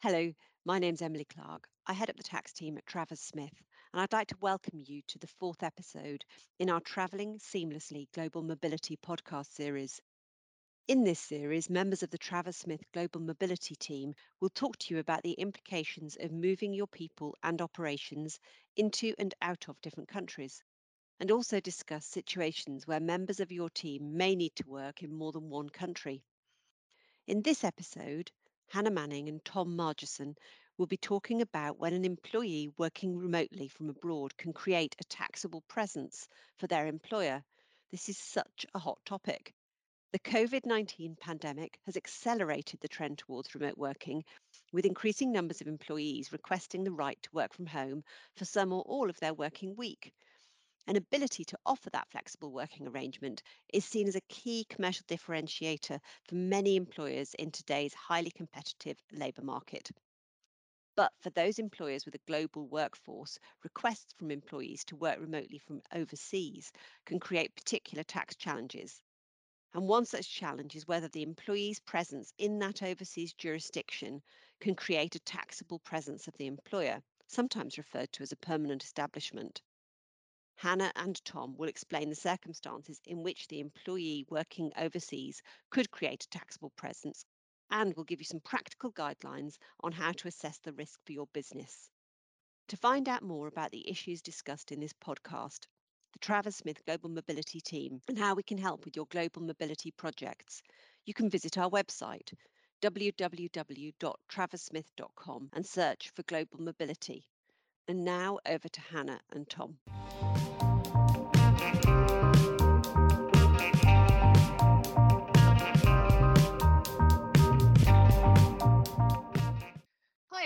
Hello, my name's Emily Clark. I head up the tax team at Travers Smith, and I'd like to welcome you to the fourth episode in our Travelling Seamlessly Global Mobility podcast series. In this series, members of the Travers Smith Global Mobility team will talk to you about the implications of moving your people and operations into and out of different countries, and also discuss situations where members of your team may need to work in more than one country. In this episode, Hannah Manning and Tom Margesson will be talking about when an employee working remotely from abroad can create a taxable presence for their employer. This is such a hot topic. The COVID 19 pandemic has accelerated the trend towards remote working, with increasing numbers of employees requesting the right to work from home for some or all of their working week. An ability to offer that flexible working arrangement is seen as a key commercial differentiator for many employers in today's highly competitive labour market. But for those employers with a global workforce, requests from employees to work remotely from overseas can create particular tax challenges. And one such challenge is whether the employee's presence in that overseas jurisdiction can create a taxable presence of the employer, sometimes referred to as a permanent establishment. Hannah and Tom will explain the circumstances in which the employee working overseas could create a taxable presence and will give you some practical guidelines on how to assess the risk for your business. To find out more about the issues discussed in this podcast, the Travers Smith Global Mobility team, and how we can help with your global mobility projects, you can visit our website www.traverssmith.com and search for global mobility. And now over to Hannah and Tom.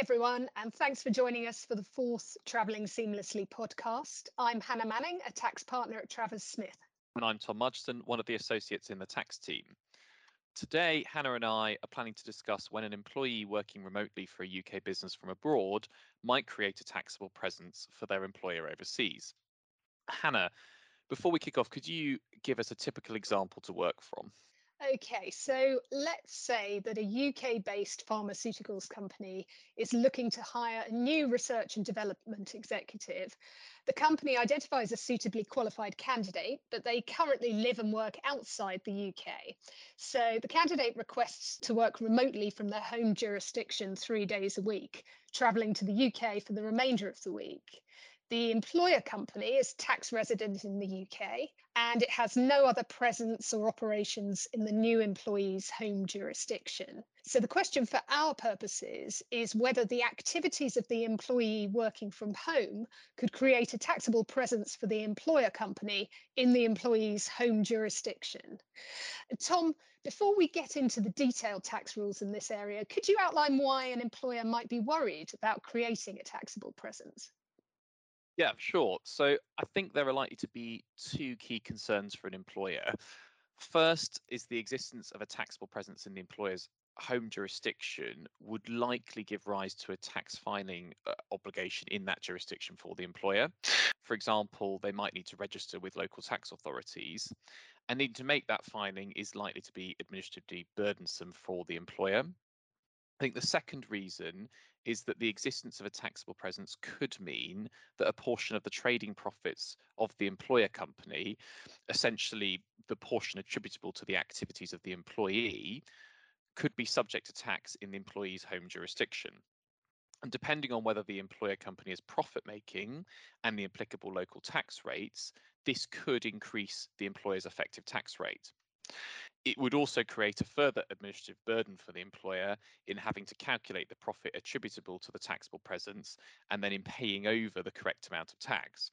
Everyone, and thanks for joining us for the fourth Travelling Seamlessly podcast. I'm Hannah Manning, a tax partner at Travers Smith. And I'm Tom Margesson, one of the associates in the tax team. Today, Hannah and I are planning to discuss when an employee working remotely for a UK business from abroad might create a taxable presence for their employer overseas. Hannah, before we kick off, could you give us a typical example to work from? Okay, so let's say that a UK based pharmaceuticals company is looking to hire a new research and development executive. The company identifies a suitably qualified candidate, but they currently live and work outside the UK. So the candidate requests to work remotely from their home jurisdiction three days a week, travelling to the UK for the remainder of the week. The employer company is tax resident in the UK and it has no other presence or operations in the new employee's home jurisdiction. So, the question for our purposes is whether the activities of the employee working from home could create a taxable presence for the employer company in the employee's home jurisdiction. Tom, before we get into the detailed tax rules in this area, could you outline why an employer might be worried about creating a taxable presence? Yeah, sure. So I think there are likely to be two key concerns for an employer. First is the existence of a taxable presence in the employer's home jurisdiction would likely give rise to a tax filing uh, obligation in that jurisdiction for the employer. For example, they might need to register with local tax authorities, and needing to make that filing is likely to be administratively burdensome for the employer. I think the second reason is that the existence of a taxable presence could mean that a portion of the trading profits of the employer company, essentially the portion attributable to the activities of the employee, could be subject to tax in the employee's home jurisdiction. And depending on whether the employer company is profit making and the applicable local tax rates, this could increase the employer's effective tax rate it would also create a further administrative burden for the employer in having to calculate the profit attributable to the taxable presence and then in paying over the correct amount of tax.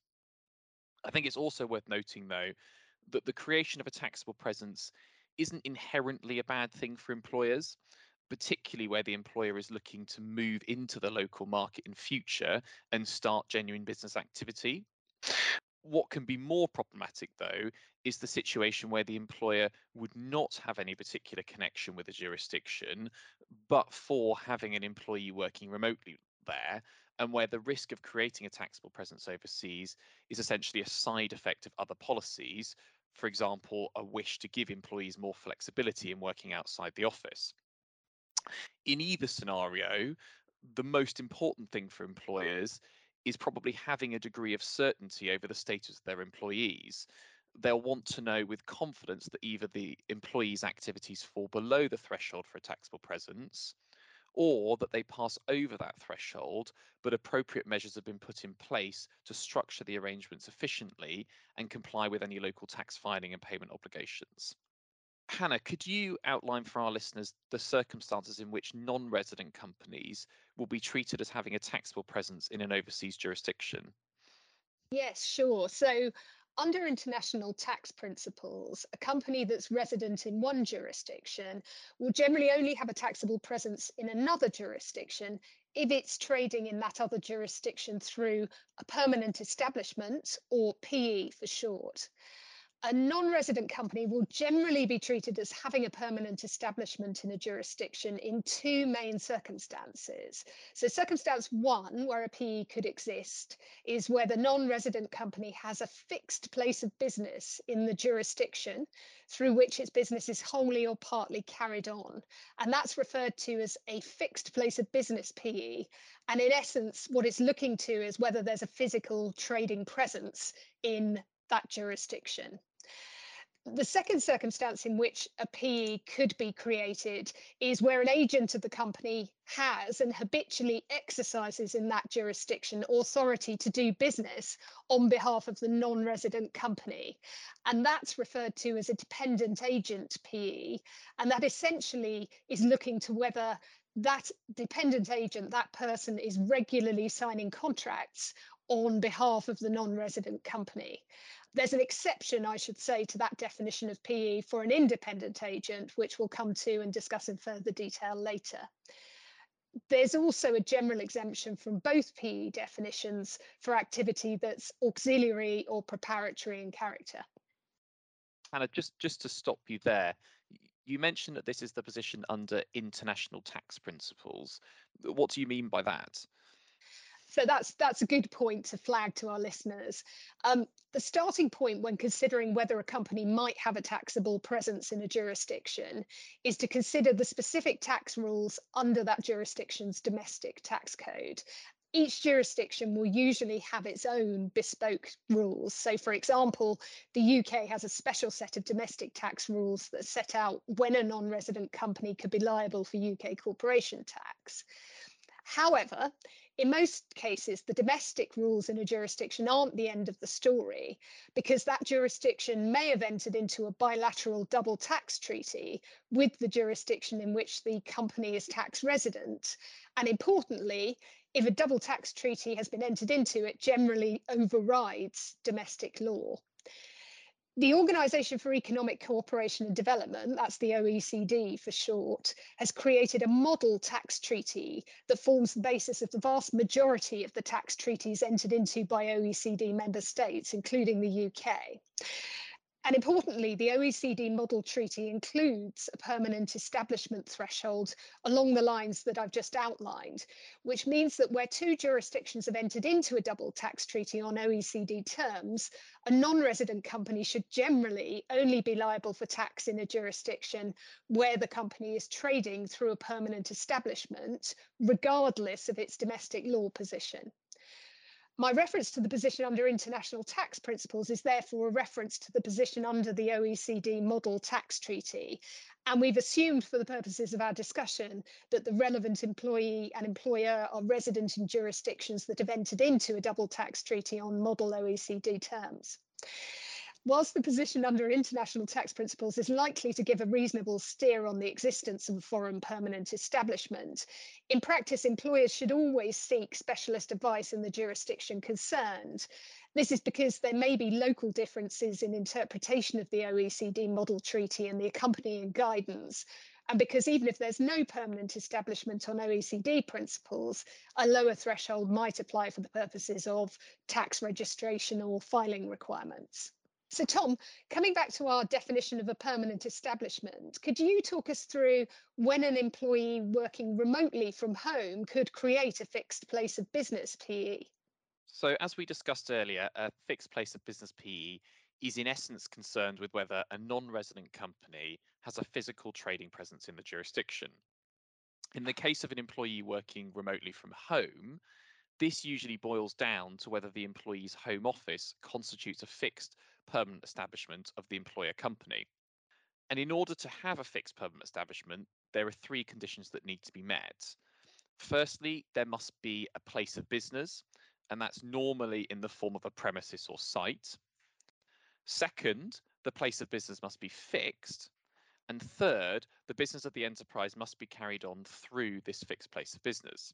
I think it's also worth noting, though, that the creation of a taxable presence isn't inherently a bad thing for employers, particularly where the employer is looking to move into the local market in future and start genuine business activity. What can be more problematic, though, is the situation where the employer would not have any particular connection with a jurisdiction, but for having an employee working remotely there, and where the risk of creating a taxable presence overseas is essentially a side effect of other policies, for example, a wish to give employees more flexibility in working outside the office. In either scenario, the most important thing for employers is probably having a degree of certainty over the status of their employees. They'll want to know with confidence that either the employee's activities fall below the threshold for a taxable presence or that they pass over that threshold, but appropriate measures have been put in place to structure the arrangements efficiently and comply with any local tax filing and payment obligations. Hannah, could you outline for our listeners the circumstances in which non resident companies will be treated as having a taxable presence in an overseas jurisdiction? Yes, sure. So, under international tax principles, a company that's resident in one jurisdiction will generally only have a taxable presence in another jurisdiction if it's trading in that other jurisdiction through a permanent establishment or PE for short a non-resident company will generally be treated as having a permanent establishment in a jurisdiction in two main circumstances. So circumstance one, where a PE could exist, is where the non-resident company has a fixed place of business in the jurisdiction through which its business is wholly or partly carried on. And that's referred to as a fixed place of business PE. And in essence, what it's looking to is whether there's a physical trading presence in that jurisdiction. The second circumstance in which a PE could be created is where an agent of the company has and habitually exercises in that jurisdiction authority to do business on behalf of the non resident company. And that's referred to as a dependent agent PE. And that essentially is looking to whether that dependent agent, that person is regularly signing contracts on behalf of the non resident company. There's an exception, I should say, to that definition of PE for an independent agent, which we'll come to and discuss in further detail later. There's also a general exemption from both PE definitions for activity that's auxiliary or preparatory in character. Hannah, just, just to stop you there, you mentioned that this is the position under international tax principles. What do you mean by that? So that's that's a good point to flag to our listeners. Um, the starting point when considering whether a company might have a taxable presence in a jurisdiction is to consider the specific tax rules under that jurisdiction's domestic tax code. Each jurisdiction will usually have its own bespoke rules. So, for example, the UK has a special set of domestic tax rules that set out when a non resident company could be liable for UK corporation tax. However, in most cases, the domestic rules in a jurisdiction aren't the end of the story because that jurisdiction may have entered into a bilateral double tax treaty with the jurisdiction in which the company is tax resident. And importantly, if a double tax treaty has been entered into, it generally overrides domestic law the Organization for Economic Cooperation and Development, that's the OECD for short, has created a model tax treaty that forms the basis of the vast majority of the tax treaties entered into by OECD member states, including the UK. And importantly, the OECD model treaty includes a permanent establishment threshold along the lines that I've just outlined, which means that where two jurisdictions have entered into a double tax treaty on OECD terms, a non resident company should generally only be liable for tax in a jurisdiction where the company is trading through a permanent establishment, regardless of its domestic law position. My reference to the position under international tax principles is therefore a reference to the position under the OECD Model Tax Treaty. And we've assumed for the purposes of our discussion that the relevant employee and employer are resident in jurisdictions that have entered into a double tax treaty on model OECD terms whilst the position under international tax principles is likely to give a reasonable steer on the existence of a foreign permanent establishment, in practice, employers should always seek specialist advice in the jurisdiction concerned. This is because there may be local differences in interpretation of the OECD model treaty and the accompanying guidance. And because even if there's no permanent establishment on OECD principles, a lower threshold might apply for the purposes of tax registration or filing requirements. So, Tom, coming back to our definition of a permanent establishment, could you talk us through when an employee working remotely from home could create a fixed place of business PE? So, as we discussed earlier, a fixed place of business PE is in essence concerned with whether a non resident company has a physical trading presence in the jurisdiction. In the case of an employee working remotely from home, this usually boils down to whether the employee's home office constitutes a fixed permanent establishment of the employer company. And in order to have a fixed permanent establishment, there are three conditions that need to be met. Firstly, there must be a place of business, and that's normally in the form of a premises or site. Second, the place of business must be fixed. And third, the business of the enterprise must be carried on through this fixed place of business.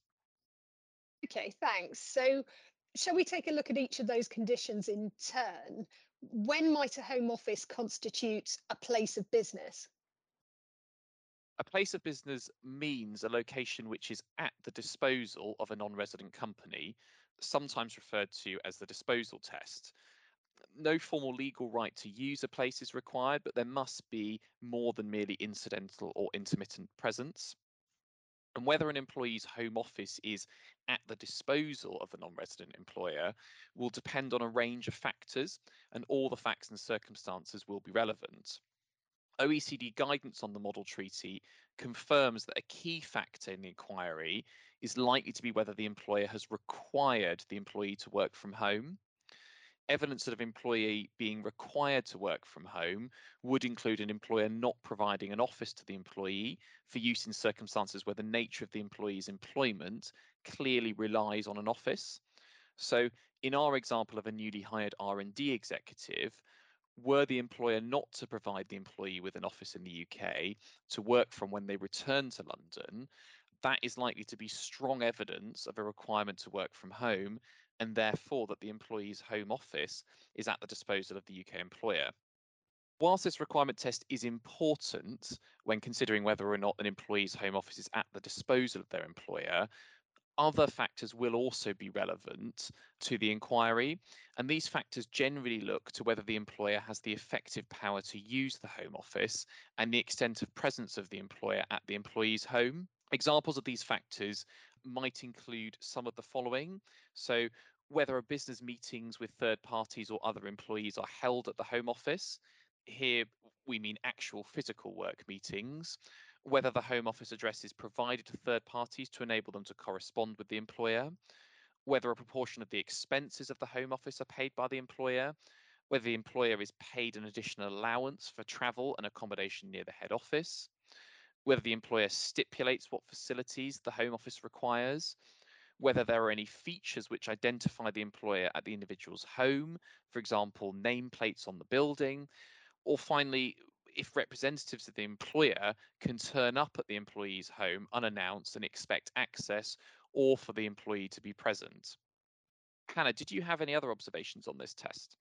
Okay, thanks. So, shall we take a look at each of those conditions in turn? When might a home office constitute a place of business? A place of business means a location which is at the disposal of a non resident company, sometimes referred to as the disposal test. No formal legal right to use a place is required, but there must be more than merely incidental or intermittent presence. And whether an employee's home office is at the disposal of a non resident employer will depend on a range of factors, and all the facts and circumstances will be relevant. OECD guidance on the model treaty confirms that a key factor in the inquiry is likely to be whether the employer has required the employee to work from home. Evidence of an employee being required to work from home would include an employer not providing an office to the employee for use in circumstances where the nature of the employee's employment clearly relies on an office. So in our example of a newly hired R&D executive, were the employer not to provide the employee with an office in the UK to work from when they return to London, that is likely to be strong evidence of a requirement to work from home and therefore that the employee's home office is at the disposal of the UK employer. Whilst this requirement test is important when considering whether or not an employee's home office is at the disposal of their employer, other factors will also be relevant to the inquiry, and these factors generally look to whether the employer has the effective power to use the Home Office and the extent of presence of the employer at the employee's home. Examples of these factors might include some of the following. So, whether a business meetings with third parties or other employees are held at the Home Office. Here we mean actual physical work meetings whether the Home Office address is provided to third parties to enable them to correspond with the employer, whether a proportion of the expenses of the Home Office are paid by the employer, whether the employer is paid an additional allowance for travel and accommodation near the head office, whether the employer stipulates what facilities the Home Office requires, whether there are any features which identify the employer at the individual's home, for example, nameplates on the building, or finally, if representatives of the employer can turn up at the employee's home unannounced and expect access or for the employee to be present. Hannah, did you have any other observations on this test?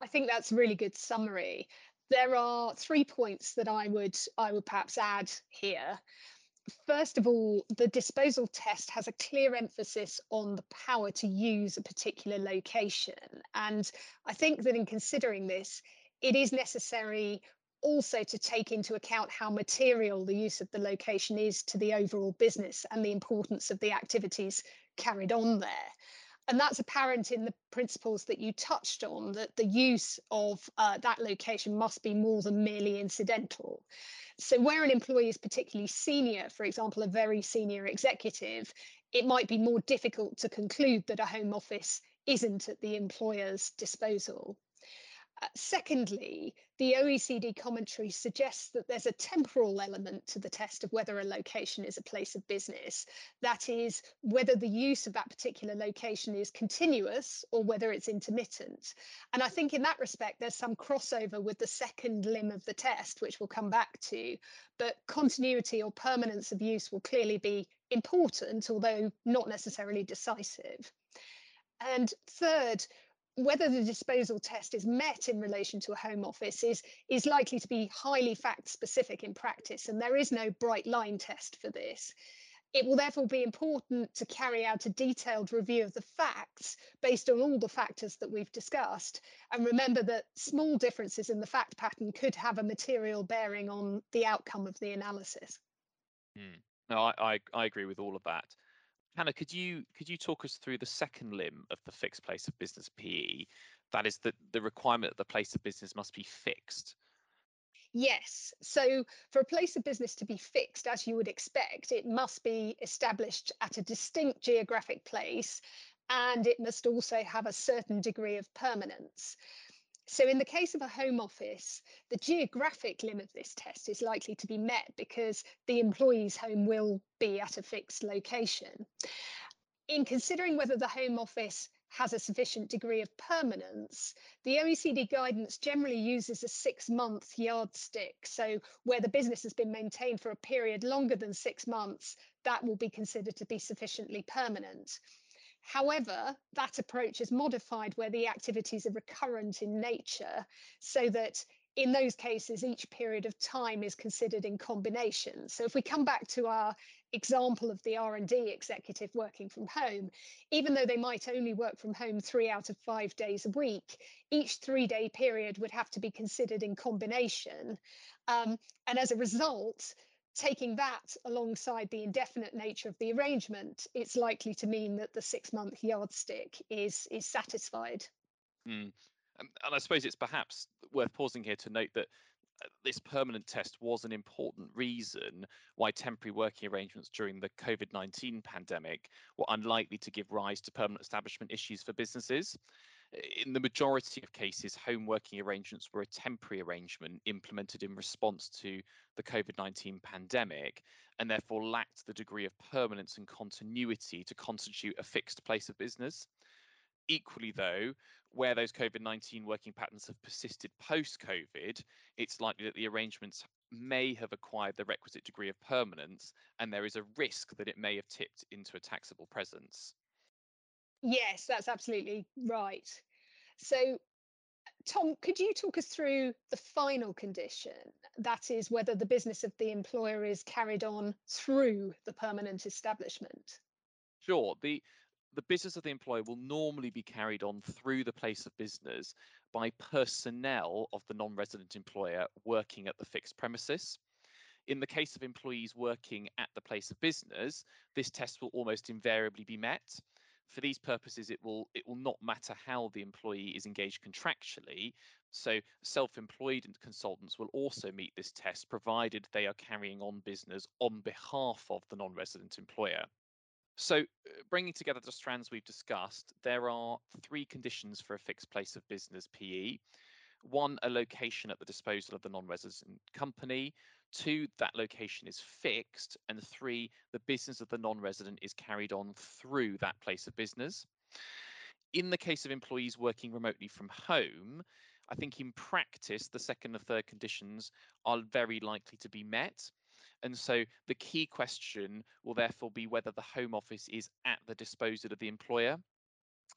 I think that's a really good summary. There are three points that I would I would perhaps add here. First of all, the disposal test has a clear emphasis on the power to use a particular location. And I think that in considering this, it is necessary also to take into account how material the use of the location is to the overall business and the importance of the activities carried on there. And that's apparent in the principles that you touched on, that the use of uh, that location must be more than merely incidental. So, where an employee is particularly senior, for example, a very senior executive, it might be more difficult to conclude that a home office isn't at the employer's disposal. Uh, secondly, the OECD commentary suggests that there's a temporal element to the test of whether a location is a place of business. That is, whether the use of that particular location is continuous or whether it's intermittent. And I think in that respect, there's some crossover with the second limb of the test, which we'll come back to. But continuity or permanence of use will clearly be important, although not necessarily decisive. And third, whether the disposal test is met in relation to a home office is, is likely to be highly fact specific in practice, and there is no bright line test for this. It will therefore be important to carry out a detailed review of the facts based on all the factors that we've discussed. And remember that small differences in the fact pattern could have a material bearing on the outcome of the analysis. Hmm. No, I, I, I agree with all of that. Hannah, could you could you talk us through the second limb of the fixed place of business PE? That is that the requirement that the place of business must be fixed. Yes. So for a place of business to be fixed, as you would expect, it must be established at a distinct geographic place and it must also have a certain degree of permanence. So in the case of a home office, the geographic limit of this test is likely to be met because the employee's home will be at a fixed location. In considering whether the home office has a sufficient degree of permanence, the OECD guidance generally uses a six month yardstick. So, where the business has been maintained for a period longer than six months, that will be considered to be sufficiently permanent. However, that approach is modified where the activities are recurrent in nature so that in those cases, each period of time is considered in combination. So if we come back to our example of the R&D executive working from home, even though they might only work from home three out of five days a week, each three-day period would have to be considered in combination. Um, and as a result, taking that alongside the indefinite nature of the arrangement, it's likely to mean that the six-month yardstick is, is satisfied. Mm. And, and I suppose it's perhaps worth pausing here to note that uh, this permanent test was an important reason why temporary working arrangements during the COVID 19 pandemic were unlikely to give rise to permanent establishment issues for businesses. In the majority of cases, home working arrangements were a temporary arrangement implemented in response to the COVID 19 pandemic and therefore lacked the degree of permanence and continuity to constitute a fixed place of business. Equally, though, where those COVID 19 working patterns have persisted post COVID, it's likely that the arrangements may have acquired the requisite degree of permanence, and there is a risk that it may have tipped into a taxable presence. Yes, that's absolutely right. So, Tom, could you talk us through the final condition? That is, whether the business of the employer is carried on through the permanent establishment. Sure. The the business of the employer will normally be carried on through the place of business by personnel of the non-resident employer working at the fixed premises. In the case of employees working at the place of business, this test will almost invariably be met. For these purposes, it will it will not matter how the employee is engaged contractually. So self-employed consultants will also meet this test, provided they are carrying on business on behalf of the non-resident employer. So, uh, bringing together the strands we've discussed, there are three conditions for a fixed place of business PE. One, a location at the disposal of the non resident company. Two, that location is fixed. And three, the business of the non resident is carried on through that place of business. In the case of employees working remotely from home, I think in practice, the second and third conditions are very likely to be met. And so the key question will therefore be whether the Home Office is at the disposal of the employer.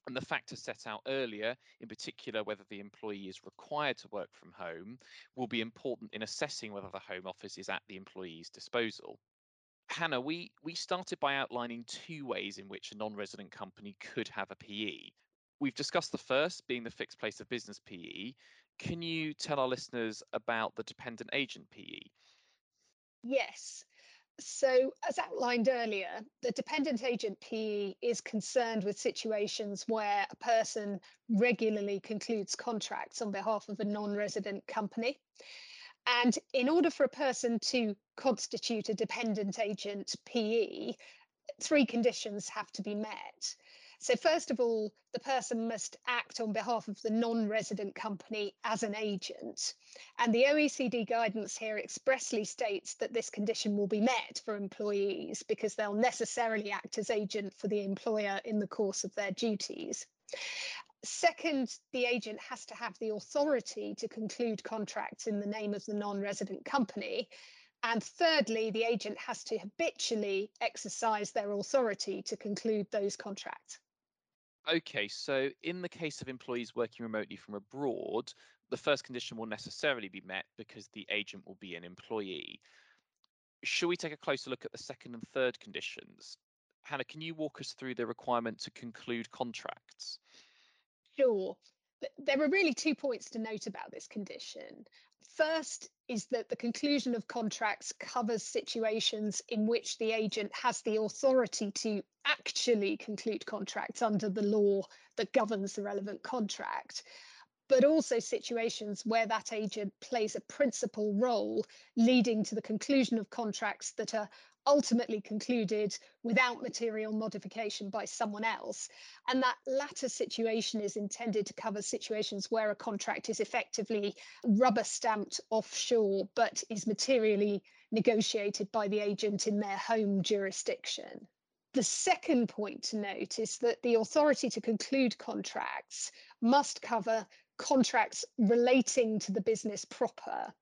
And the factors set out earlier, in particular whether the employee is required to work from home, will be important in assessing whether the Home Office is at the employee's disposal. Hannah, we, we started by outlining two ways in which a non resident company could have a PE. We've discussed the first being the fixed place of business PE. Can you tell our listeners about the dependent agent PE? Yes. So, as outlined earlier, the dependent agent PE is concerned with situations where a person regularly concludes contracts on behalf of a non resident company. And in order for a person to constitute a dependent agent PE, three conditions have to be met. So, first of all, the person must act on behalf of the non resident company as an agent. And the OECD guidance here expressly states that this condition will be met for employees because they'll necessarily act as agent for the employer in the course of their duties. Second, the agent has to have the authority to conclude contracts in the name of the non resident company. And thirdly, the agent has to habitually exercise their authority to conclude those contracts. Okay, so in the case of employees working remotely from abroad, the first condition will necessarily be met because the agent will be an employee. Should we take a closer look at the second and third conditions? Hannah, can you walk us through the requirement to conclude contracts? Sure. There are really two points to note about this condition. First is that the conclusion of contracts covers situations in which the agent has the authority to actually conclude contracts under the law that governs the relevant contract. But also situations where that agent plays a principal role, leading to the conclusion of contracts that are ultimately concluded without material modification by someone else. And that latter situation is intended to cover situations where a contract is effectively rubber stamped offshore but is materially negotiated by the agent in their home jurisdiction. The second point to note is that the authority to conclude contracts must cover contracts relating to the business proper.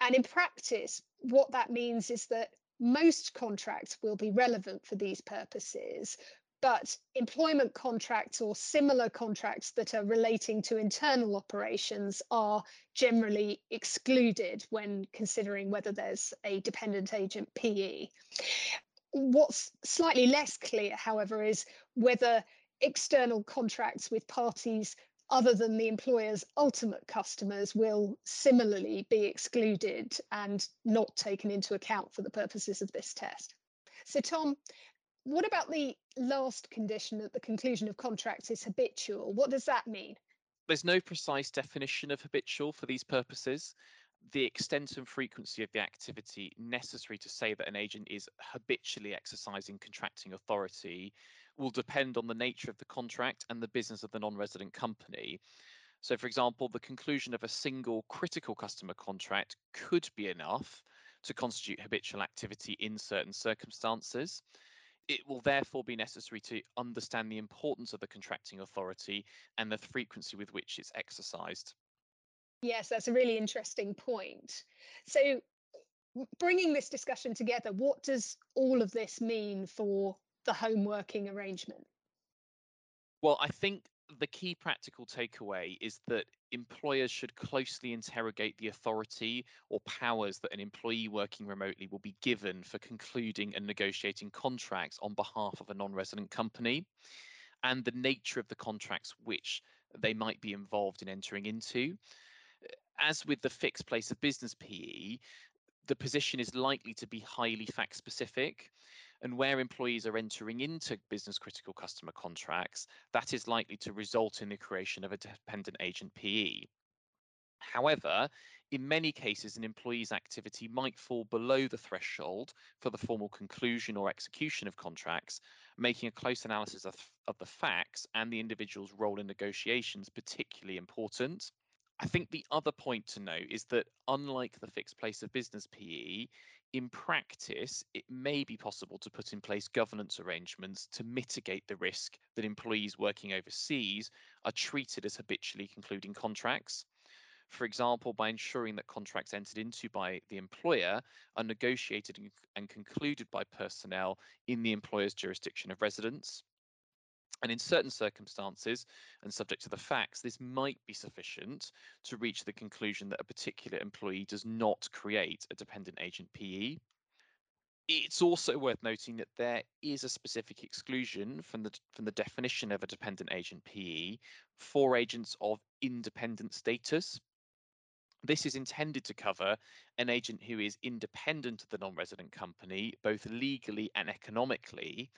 And in practice, what that means is that most contracts will be relevant for these purposes, but employment contracts or similar contracts that are relating to internal operations are generally excluded when considering whether there's a dependent agent PE. What's slightly less clear, however, is whether external contracts with parties other than the employer's ultimate customers will similarly be excluded and not taken into account for the purposes of this test. So, Tom, what about the last condition that the conclusion of contracts is habitual? What does that mean? There's no precise definition of habitual for these purposes. The extent and frequency of the activity necessary to say that an agent is habitually exercising contracting authority will depend on the nature of the contract and the business of the non-resident company. So for example, the conclusion of a single critical customer contract could be enough to constitute habitual activity in certain circumstances. It will therefore be necessary to understand the importance of the contracting authority and the frequency with which it's exercised. Yes, that's a really interesting point. So, bringing this discussion together, what does all of this mean for the home working arrangement? Well, I think the key practical takeaway is that employers should closely interrogate the authority or powers that an employee working remotely will be given for concluding and negotiating contracts on behalf of a non resident company and the nature of the contracts which they might be involved in entering into. As with the fixed place of business PE, the position is likely to be highly fact specific and where employees are entering into business critical customer contracts, that is likely to result in the creation of a dependent agent PE. However, in many cases, an employee's activity might fall below the threshold for the formal conclusion or execution of contracts, making a close analysis of, of the facts and the individual's role in negotiations particularly important. I think the other point to note is that unlike the fixed place of business PE, in practice, it may be possible to put in place governance arrangements to mitigate the risk that employees working overseas are treated as habitually concluding contracts. For example, by ensuring that contracts entered into by the employer are negotiated and concluded by personnel in the employer's jurisdiction of residence. And in certain circumstances, and subject to the facts, this might be sufficient to reach the conclusion that a particular employee does not create a dependent agent PE. It's also worth noting that there is a specific exclusion from the from the definition of a dependent agent PE for agents of independent status. This is intended to cover an agent who is independent of the non-resident company, both legally and economically,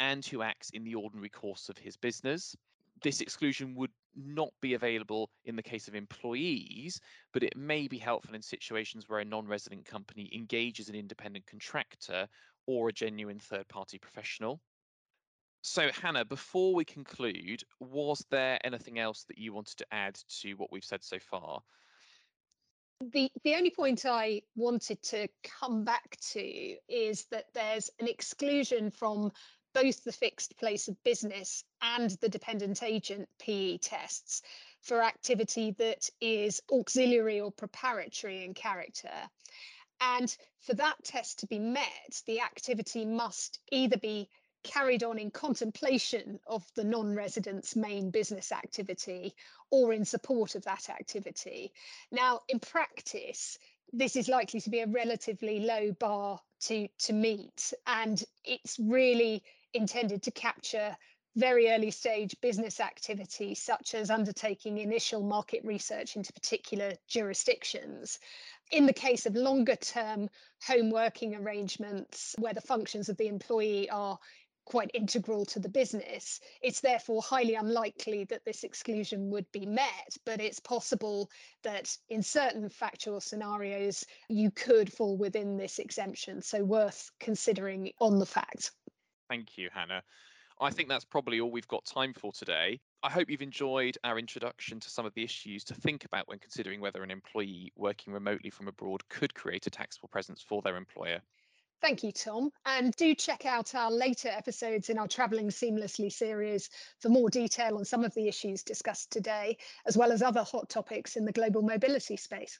and who acts in the ordinary course of his business. This exclusion would not be available in the case of employees, but it may be helpful in situations where a non resident company engages an independent contractor or a genuine third party professional. So, Hannah, before we conclude, was there anything else that you wanted to add to what we've said so far? The, the only point I wanted to come back to is that there's an exclusion from both the fixed place of business and the dependent agent PE tests for activity that is auxiliary or preparatory in character. And for that test to be met, the activity must either be carried on in contemplation of the non resident's main business activity or in support of that activity. Now, in practice, this is likely to be a relatively low bar to, to meet, and it's really intended to capture very early stage business activity, such as undertaking initial market research into particular jurisdictions. In the case of longer term home working arrangements, where the functions of the employee are quite integral to the business. It's therefore highly unlikely that this exclusion would be met, but it's possible that in certain factual scenarios you could fall within this exemption. So, worth considering on the fact. Thank you, Hannah. I think that's probably all we've got time for today. I hope you've enjoyed our introduction to some of the issues to think about when considering whether an employee working remotely from abroad could create a taxable presence for their employer. Thank you, Tom. And do check out our later episodes in our Travelling Seamlessly series for more detail on some of the issues discussed today, as well as other hot topics in the global mobility space.